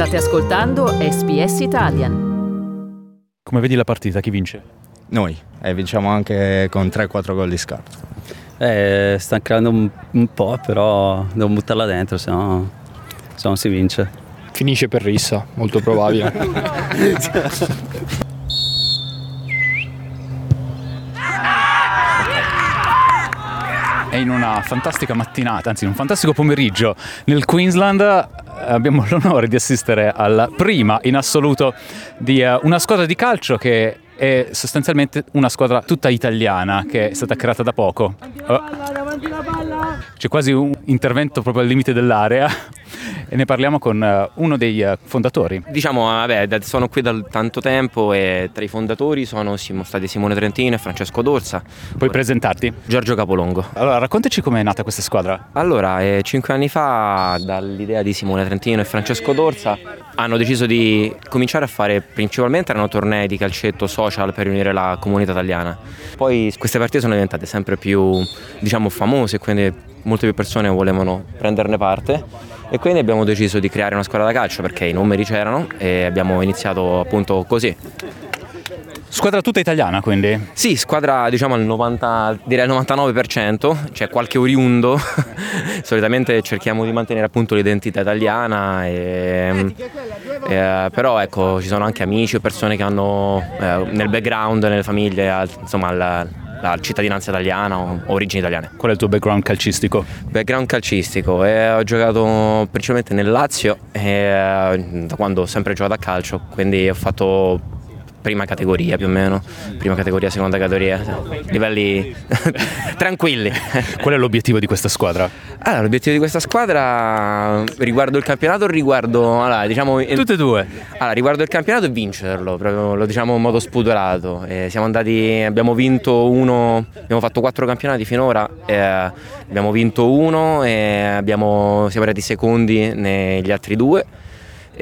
State ascoltando SBS Italian. Come vedi la partita, chi vince? Noi, e vinciamo anche con 3-4 gol di scarto. Eh, sta creando un, un po', però devo buttarla dentro, se no, se no si vince. Finisce per rissa, molto probabile. È in una fantastica mattinata, anzi in un fantastico pomeriggio nel Queensland eh, abbiamo l'onore di assistere alla prima in assoluto di uh, una squadra di calcio che è sostanzialmente una squadra tutta italiana che è stata creata da poco. C'è quasi un intervento proprio al limite dell'area e ne parliamo con uh, uno dei uh, fondatori. Diciamo, vabbè, sono qui da tanto tempo e tra i fondatori sono stati Simone Trentino e Francesco Dorsa. Puoi presentarti? Giorgio Capolongo. Allora, raccontaci com'è nata questa squadra. Allora, eh, cinque anni fa, dall'idea di Simone Trentino e Francesco Dorsa, hanno deciso di cominciare a fare principalmente erano tornei di calcetto social per riunire la comunità italiana. Poi queste partite sono diventate sempre più, diciamo, famose, quindi molte più persone volevano prenderne parte e quindi abbiamo deciso di creare una squadra da calcio perché i numeri c'erano e abbiamo iniziato appunto così. Squadra tutta italiana quindi? Sì, squadra diciamo al 90, direi al 99%, c'è qualche oriundo, solitamente cerchiamo di mantenere appunto l'identità italiana, e, e, però ecco ci sono anche amici o persone che hanno eh, nel background, nelle famiglie, insomma la, la cittadinanza italiana o origini italiane. Qual è il tuo background calcistico? Background calcistico, eh, ho giocato principalmente nel Lazio eh, da quando ho sempre giocato a calcio, quindi ho fatto prima categoria più o meno, prima categoria, seconda categoria, livelli tranquilli. Qual è l'obiettivo di questa squadra? Allora, l'obiettivo di questa squadra riguardo il campionato, riguardo, allora, diciamo, tutte e due. Allora, riguardo il campionato è vincerlo, proprio, lo diciamo in modo spudorato. Eh, siamo andati, abbiamo vinto uno, abbiamo fatto quattro campionati finora, eh, abbiamo vinto uno e abbiamo, siamo arrivati secondi negli altri due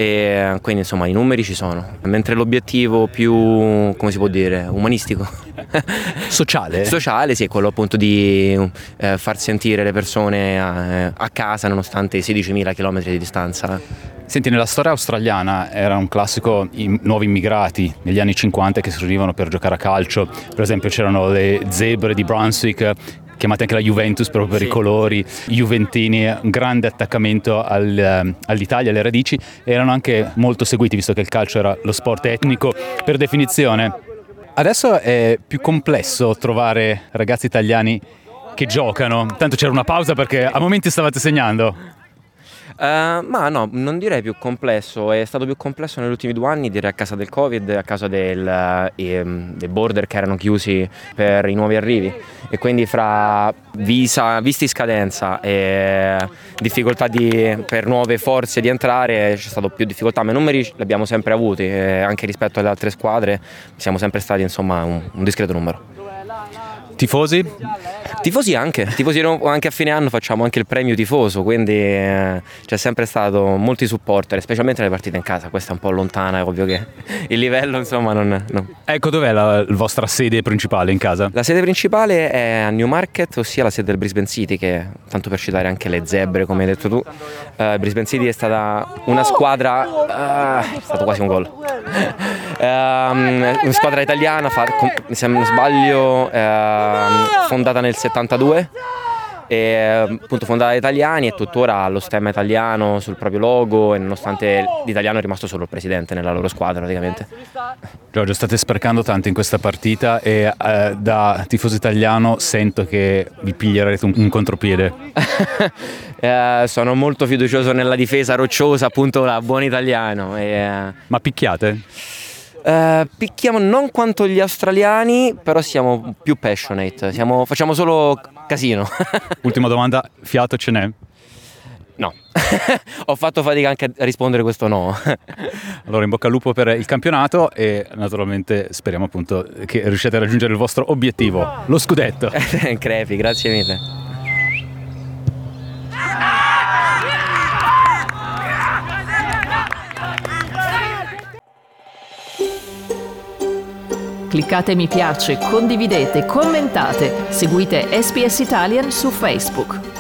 e quindi insomma i numeri ci sono, mentre l'obiettivo più, come si può dire, umanistico. Sociale? Sociale, sì, è quello appunto di eh, far sentire le persone a, a casa nonostante i 16.000 km di distanza. Senti, nella storia australiana era un classico i nuovi immigrati negli anni 50 che si riunivano per giocare a calcio. Per esempio c'erano le zebre di Brunswick chiamate anche la Juventus proprio per sì. i colori, Juventini, un grande attaccamento al, ehm, all'Italia, alle radici, erano anche molto seguiti visto che il calcio era lo sport etnico per definizione. Adesso è più complesso trovare ragazzi italiani che giocano, tanto c'era una pausa perché a momenti stavate segnando. Uh, ma no, non direi più complesso, è stato più complesso negli ultimi due anni, direi a causa del Covid, a causa del, eh, dei border che erano chiusi per i nuovi arrivi e quindi fra visa, visti in scadenza e difficoltà di, per nuove forze di entrare c'è stato più difficoltà, ma i numeri li abbiamo sempre avuti, eh, anche rispetto alle altre squadre siamo sempre stati insomma un, un discreto numero. Tifosi? Tifosi anche, tifosi anche a fine anno facciamo anche il premio tifoso, quindi eh, c'è sempre stato molti supporter, specialmente le partite in casa, questa è un po' lontana, è ovvio che il livello insomma non... No. Ecco dov'è la, la, vostra sede principale in casa? La sede principale è a Newmarket, ossia la sede del Brisbane City, che tanto per citare anche le zebre come hai detto tu, uh, Brisbane City è stata una squadra, uh, è stato quasi un gol, uh, una squadra italiana, fa, se non sbaglio... Uh, fondata nel 72 e appunto fondata da italiani e tuttora ha lo stemma italiano sul proprio logo e nonostante l'italiano è rimasto solo il presidente nella loro squadra praticamente. Giorgio state sprecando tanto in questa partita e eh, da tifoso italiano sento che vi piglierete un, un contropiede. eh, sono molto fiducioso nella difesa rocciosa appunto da buon italiano. E, eh... Ma picchiate? Uh, picchiamo non quanto gli australiani, però siamo più passionate, siamo, facciamo solo casino. Ultima domanda, fiato ce n'è? No, ho fatto fatica anche a rispondere questo no. allora in bocca al lupo per il campionato e naturalmente speriamo appunto che riusciate a raggiungere il vostro obiettivo, lo scudetto. Crepi, grazie mille. Cliccate mi piace, condividete, commentate, seguite SPS Italian su Facebook.